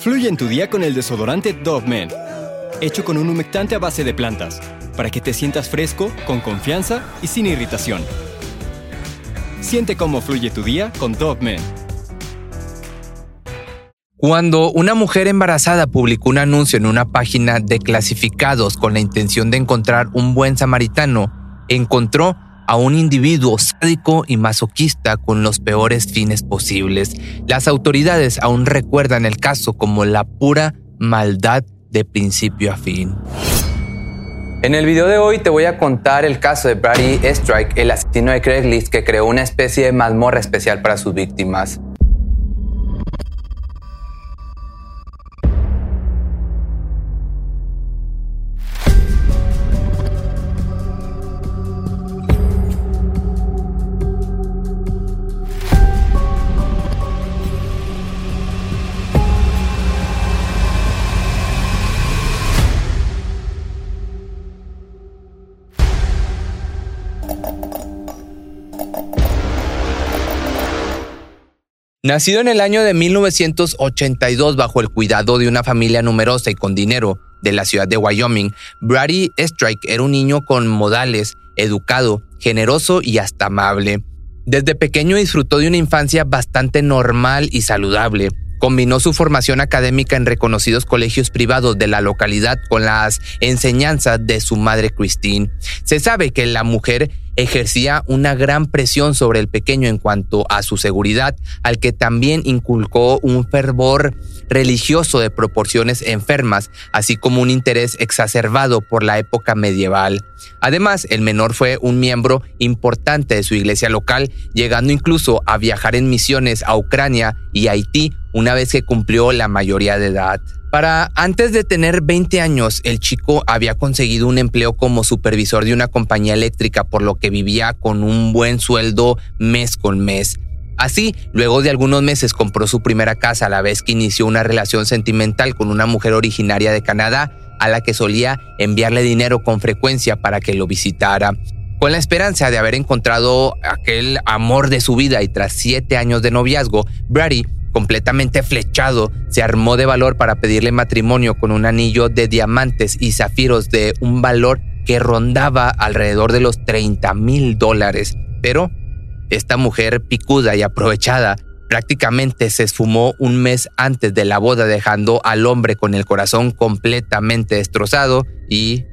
Fluye en tu día con el desodorante Dove Men, hecho con un humectante a base de plantas, para que te sientas fresco, con confianza y sin irritación. Siente cómo fluye tu día con Dove Men. Cuando una mujer embarazada publicó un anuncio en una página de clasificados con la intención de encontrar un buen samaritano, encontró a un individuo sádico y masoquista con los peores fines posibles. Las autoridades aún recuerdan el caso como la pura maldad de principio a fin. En el video de hoy te voy a contar el caso de Brady Strike, el asesino de Craigslist que creó una especie de mazmorra especial para sus víctimas. Nacido en el año de 1982 bajo el cuidado de una familia numerosa y con dinero de la ciudad de Wyoming, Brady Strike era un niño con modales, educado, generoso y hasta amable. Desde pequeño disfrutó de una infancia bastante normal y saludable. Combinó su formación académica en reconocidos colegios privados de la localidad con las enseñanzas de su madre Christine. Se sabe que la mujer ejercía una gran presión sobre el pequeño en cuanto a su seguridad, al que también inculcó un fervor religioso de proporciones enfermas, así como un interés exacerbado por la época medieval. Además, el menor fue un miembro importante de su iglesia local, llegando incluso a viajar en misiones a Ucrania y Haití una vez que cumplió la mayoría de edad. Para antes de tener 20 años, el chico había conseguido un empleo como supervisor de una compañía eléctrica, por lo que vivía con un buen sueldo mes con mes. Así, luego de algunos meses compró su primera casa a la vez que inició una relación sentimental con una mujer originaria de Canadá a la que solía enviarle dinero con frecuencia para que lo visitara. Con la esperanza de haber encontrado aquel amor de su vida y tras siete años de noviazgo, Brady completamente flechado, se armó de valor para pedirle matrimonio con un anillo de diamantes y zafiros de un valor que rondaba alrededor de los 30 mil dólares. Pero esta mujer picuda y aprovechada prácticamente se esfumó un mes antes de la boda dejando al hombre con el corazón completamente destrozado y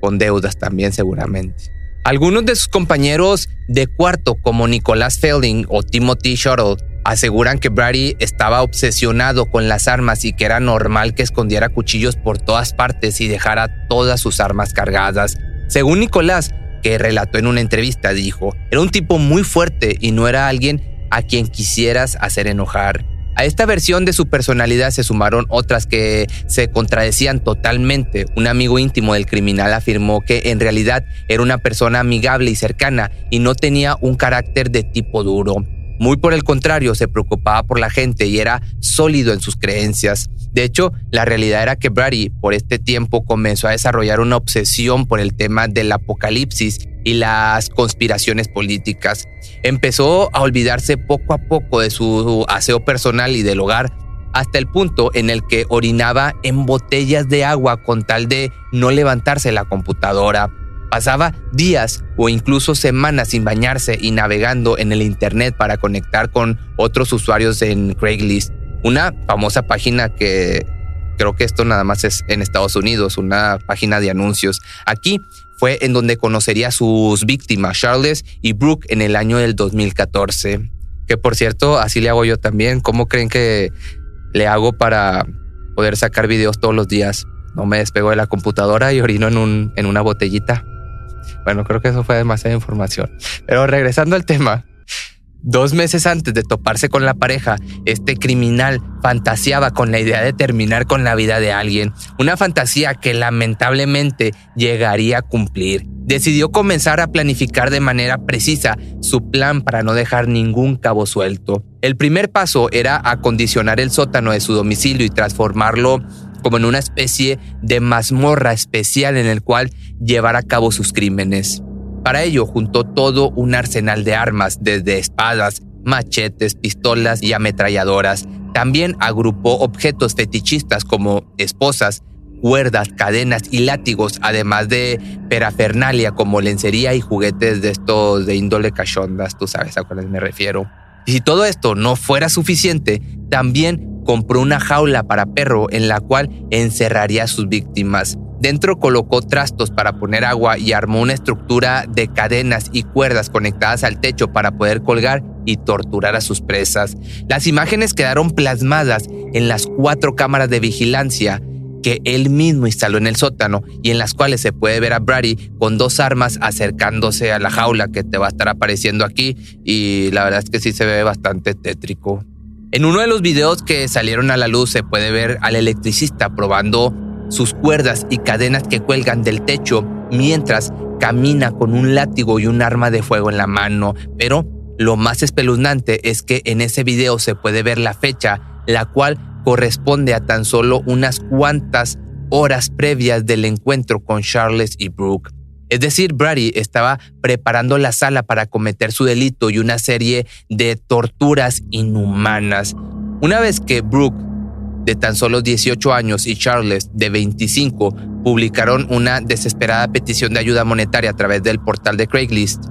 con deudas también seguramente. Algunos de sus compañeros de cuarto como Nicolás Felding o Timothy Shuttle Aseguran que Brady estaba obsesionado con las armas y que era normal que escondiera cuchillos por todas partes y dejara todas sus armas cargadas. Según Nicolás, que relató en una entrevista, dijo, era un tipo muy fuerte y no era alguien a quien quisieras hacer enojar. A esta versión de su personalidad se sumaron otras que se contradecían totalmente. Un amigo íntimo del criminal afirmó que en realidad era una persona amigable y cercana y no tenía un carácter de tipo duro. Muy por el contrario, se preocupaba por la gente y era sólido en sus creencias. De hecho, la realidad era que Brady por este tiempo comenzó a desarrollar una obsesión por el tema del apocalipsis y las conspiraciones políticas. Empezó a olvidarse poco a poco de su aseo personal y del hogar, hasta el punto en el que orinaba en botellas de agua con tal de no levantarse la computadora. Pasaba días o incluso semanas sin bañarse y navegando en el Internet para conectar con otros usuarios en Craigslist, una famosa página que creo que esto nada más es en Estados Unidos, una página de anuncios. Aquí fue en donde conocería a sus víctimas, Charles y Brooke, en el año del 2014. Que por cierto, así le hago yo también. ¿Cómo creen que le hago para poder sacar videos todos los días? No me despego de la computadora y orino en, un, en una botellita. Bueno, creo que eso fue demasiada información. Pero regresando al tema, Dos meses antes de toparse con la pareja, este criminal fantaseaba con la idea de terminar con la vida de alguien, una fantasía que lamentablemente llegaría a cumplir. Decidió comenzar a planificar de manera precisa su plan para no dejar ningún cabo suelto. El primer paso era acondicionar el sótano de su domicilio y transformarlo como en una especie de mazmorra especial en el cual llevar a cabo sus crímenes. Para ello juntó todo un arsenal de armas, desde espadas, machetes, pistolas y ametralladoras. También agrupó objetos fetichistas como esposas, cuerdas, cadenas y látigos, además de perafernalia como lencería y juguetes de estos de índole cachondas, tú sabes a cuáles me refiero. Y si todo esto no fuera suficiente, también compró una jaula para perro en la cual encerraría a sus víctimas. Dentro colocó trastos para poner agua y armó una estructura de cadenas y cuerdas conectadas al techo para poder colgar y torturar a sus presas. Las imágenes quedaron plasmadas en las cuatro cámaras de vigilancia que él mismo instaló en el sótano y en las cuales se puede ver a Brady con dos armas acercándose a la jaula que te va a estar apareciendo aquí y la verdad es que sí se ve bastante tétrico. En uno de los videos que salieron a la luz se puede ver al electricista probando sus cuerdas y cadenas que cuelgan del techo mientras camina con un látigo y un arma de fuego en la mano. Pero lo más espeluznante es que en ese video se puede ver la fecha, la cual corresponde a tan solo unas cuantas horas previas del encuentro con Charles y Brooke. Es decir, Brady estaba preparando la sala para cometer su delito y una serie de torturas inhumanas. Una vez que Brooke de tan solo 18 años, y Charles, de 25, publicaron una desesperada petición de ayuda monetaria a través del portal de Craigslist,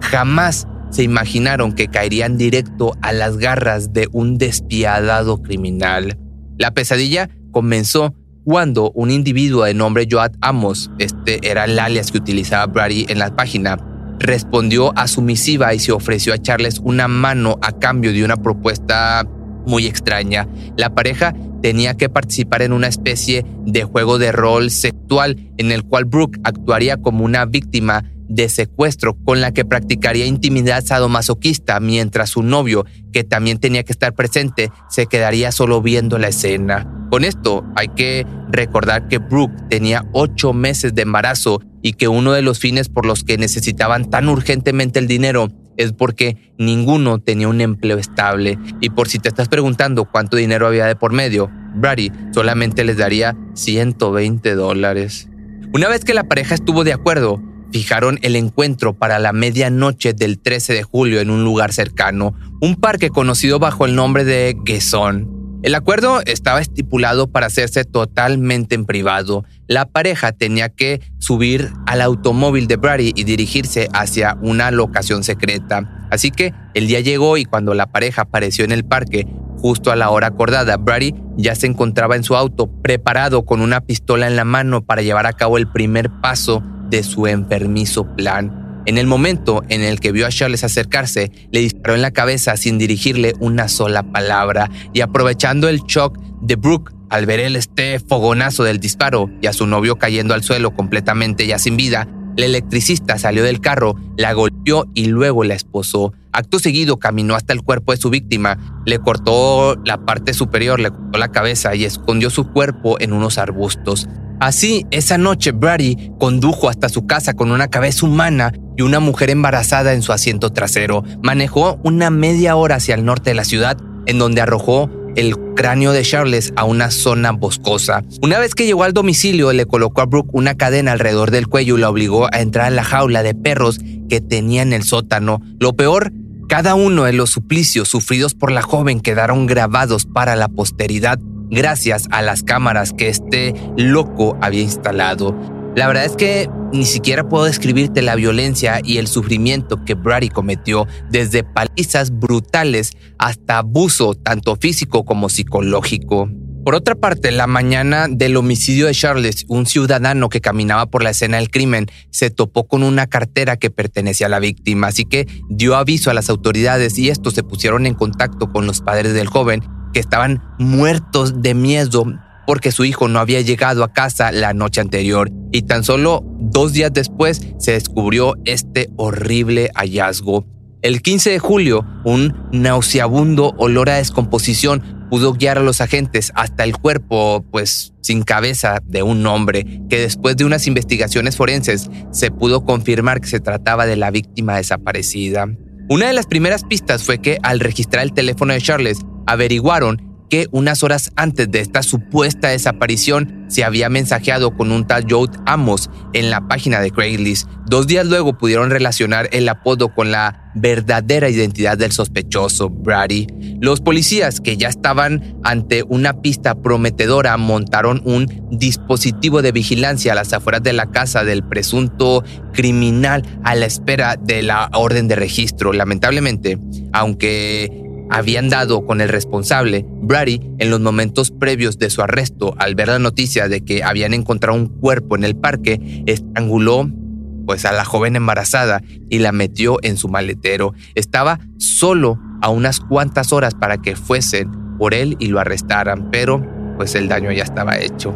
jamás se imaginaron que caerían directo a las garras de un despiadado criminal. La pesadilla comenzó cuando un individuo de nombre Joad Amos, este era el alias que utilizaba Brady en la página, respondió a su misiva y se ofreció a echarles una mano a cambio de una propuesta muy extraña. La pareja tenía que participar en una especie de juego de rol sexual en el cual Brooke actuaría como una víctima de secuestro con la que practicaría intimidad sadomasoquista mientras su novio, que también tenía que estar presente, se quedaría solo viendo la escena. Con esto hay que recordar que Brooke tenía ocho meses de embarazo y que uno de los fines por los que necesitaban tan urgentemente el dinero es porque ninguno tenía un empleo estable. Y por si te estás preguntando cuánto dinero había de por medio, Brady solamente les daría 120 dólares. Una vez que la pareja estuvo de acuerdo, fijaron el encuentro para la medianoche del 13 de julio en un lugar cercano, un parque conocido bajo el nombre de Guesón. El acuerdo estaba estipulado para hacerse totalmente en privado. La pareja tenía que subir al automóvil de Brady y dirigirse hacia una locación secreta. Así que el día llegó y cuando la pareja apareció en el parque, justo a la hora acordada, Brady ya se encontraba en su auto, preparado con una pistola en la mano para llevar a cabo el primer paso de su enfermizo plan. En el momento en el que vio a Charles acercarse, le disparó en la cabeza sin dirigirle una sola palabra y aprovechando el shock de Brooke al ver el este fogonazo del disparo y a su novio cayendo al suelo completamente ya sin vida, el electricista salió del carro, la golpeó y luego la esposó. Acto seguido caminó hasta el cuerpo de su víctima, le cortó la parte superior, le cortó la cabeza y escondió su cuerpo en unos arbustos. Así, esa noche Brady condujo hasta su casa con una cabeza humana y una mujer embarazada en su asiento trasero. Manejó una media hora hacia el norte de la ciudad, en donde arrojó el cráneo de Charles a una zona boscosa. Una vez que llegó al domicilio, le colocó a Brooke una cadena alrededor del cuello y la obligó a entrar en la jaula de perros que tenía en el sótano. Lo peor, cada uno de los suplicios sufridos por la joven quedaron grabados para la posteridad gracias a las cámaras que este loco había instalado. La verdad es que ni siquiera puedo describirte la violencia y el sufrimiento que Brady cometió, desde palizas brutales hasta abuso tanto físico como psicológico. Por otra parte, la mañana del homicidio de Charles, un ciudadano que caminaba por la escena del crimen se topó con una cartera que pertenecía a la víctima, así que dio aviso a las autoridades y estos se pusieron en contacto con los padres del joven que estaban muertos de miedo porque su hijo no había llegado a casa la noche anterior y tan solo dos días después se descubrió este horrible hallazgo. El 15 de julio, un nauseabundo olor a descomposición pudo guiar a los agentes hasta el cuerpo, pues sin cabeza, de un hombre, que después de unas investigaciones forenses se pudo confirmar que se trataba de la víctima desaparecida. Una de las primeras pistas fue que al registrar el teléfono de Charles, averiguaron que unas horas antes de esta supuesta desaparición se había mensajeado con un tal Joe Amos en la página de Craigslist. Dos días luego pudieron relacionar el apodo con la verdadera identidad del sospechoso, Brady. Los policías, que ya estaban ante una pista prometedora, montaron un dispositivo de vigilancia a las afueras de la casa del presunto criminal a la espera de la orden de registro. Lamentablemente, aunque habían dado con el responsable, Brady, en los momentos previos de su arresto, al ver la noticia de que habían encontrado un cuerpo en el parque, estranguló pues a la joven embarazada y la metió en su maletero. Estaba solo a unas cuantas horas para que fuesen por él y lo arrestaran, pero pues el daño ya estaba hecho.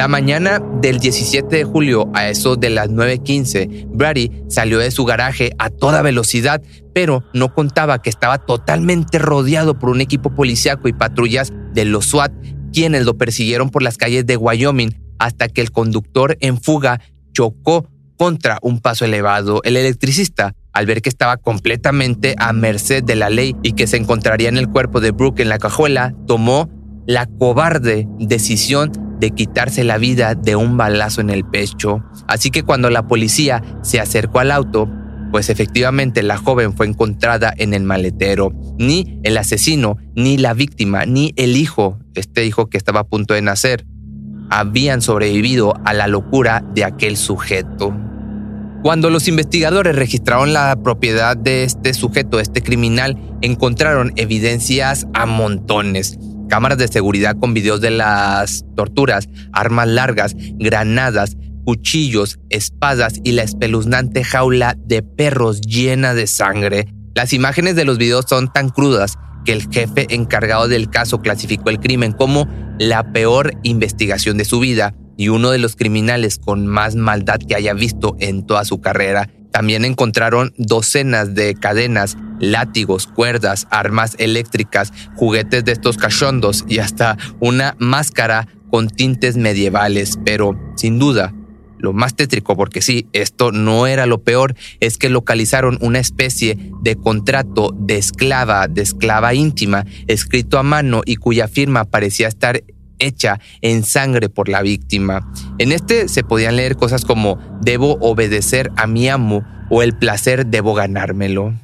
La mañana del 17 de julio, a eso de las 9.15, Brady salió de su garaje a toda velocidad, pero no contaba que estaba totalmente rodeado por un equipo policíaco y patrullas de los SWAT, quienes lo persiguieron por las calles de Wyoming hasta que el conductor en fuga chocó contra un paso elevado. El electricista, al ver que estaba completamente a merced de la ley y que se encontraría en el cuerpo de Brooke en la cajuela, tomó la cobarde decisión de quitarse la vida de un balazo en el pecho. Así que cuando la policía se acercó al auto, pues efectivamente la joven fue encontrada en el maletero. Ni el asesino, ni la víctima, ni el hijo, este hijo que estaba a punto de nacer, habían sobrevivido a la locura de aquel sujeto. Cuando los investigadores registraron la propiedad de este sujeto, este criminal, encontraron evidencias a montones. Cámaras de seguridad con videos de las torturas, armas largas, granadas, cuchillos, espadas y la espeluznante jaula de perros llena de sangre. Las imágenes de los videos son tan crudas que el jefe encargado del caso clasificó el crimen como la peor investigación de su vida y uno de los criminales con más maldad que haya visto en toda su carrera. También encontraron docenas de cadenas, látigos, cuerdas, armas eléctricas, juguetes de estos cachondos y hasta una máscara con tintes medievales. Pero, sin duda, lo más tétrico, porque sí, esto no era lo peor, es que localizaron una especie de contrato de esclava, de esclava íntima, escrito a mano y cuya firma parecía estar hecha en sangre por la víctima. En este se podían leer cosas como debo obedecer a mi amo o el placer debo ganármelo.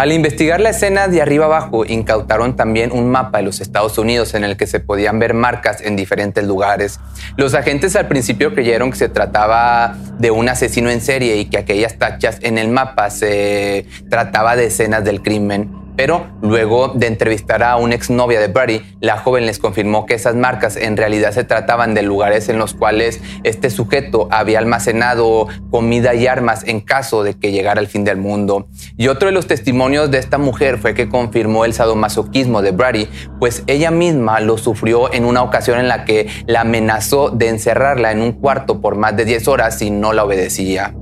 Al investigar la escena de arriba abajo, incautaron también un mapa de los Estados Unidos en el que se podían ver marcas en diferentes lugares. Los agentes al principio creyeron que se trataba de un asesino en serie y que aquellas tachas en el mapa se trataba de escenas del crimen. Pero luego de entrevistar a una exnovia de Brady, la joven les confirmó que esas marcas en realidad se trataban de lugares en los cuales este sujeto había almacenado comida y armas en caso de que llegara el fin del mundo. Y otro de los testimonios de esta mujer fue que confirmó el sadomasoquismo de Brady, pues ella misma lo sufrió en una ocasión en la que la amenazó de encerrarla en un cuarto por más de 10 horas si no la obedecía.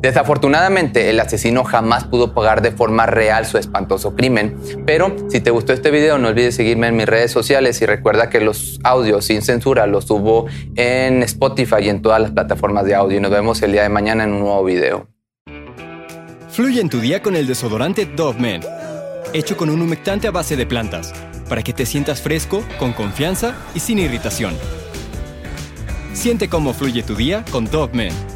Desafortunadamente, el asesino jamás pudo pagar de forma real su espantoso crimen, pero si te gustó este video no olvides seguirme en mis redes sociales y recuerda que los audios sin censura los subo en Spotify y en todas las plataformas de audio nos vemos el día de mañana en un nuevo video. Fluye en tu día con el desodorante Dove Men, hecho con un humectante a base de plantas, para que te sientas fresco, con confianza y sin irritación. Siente cómo fluye tu día con Dove Men.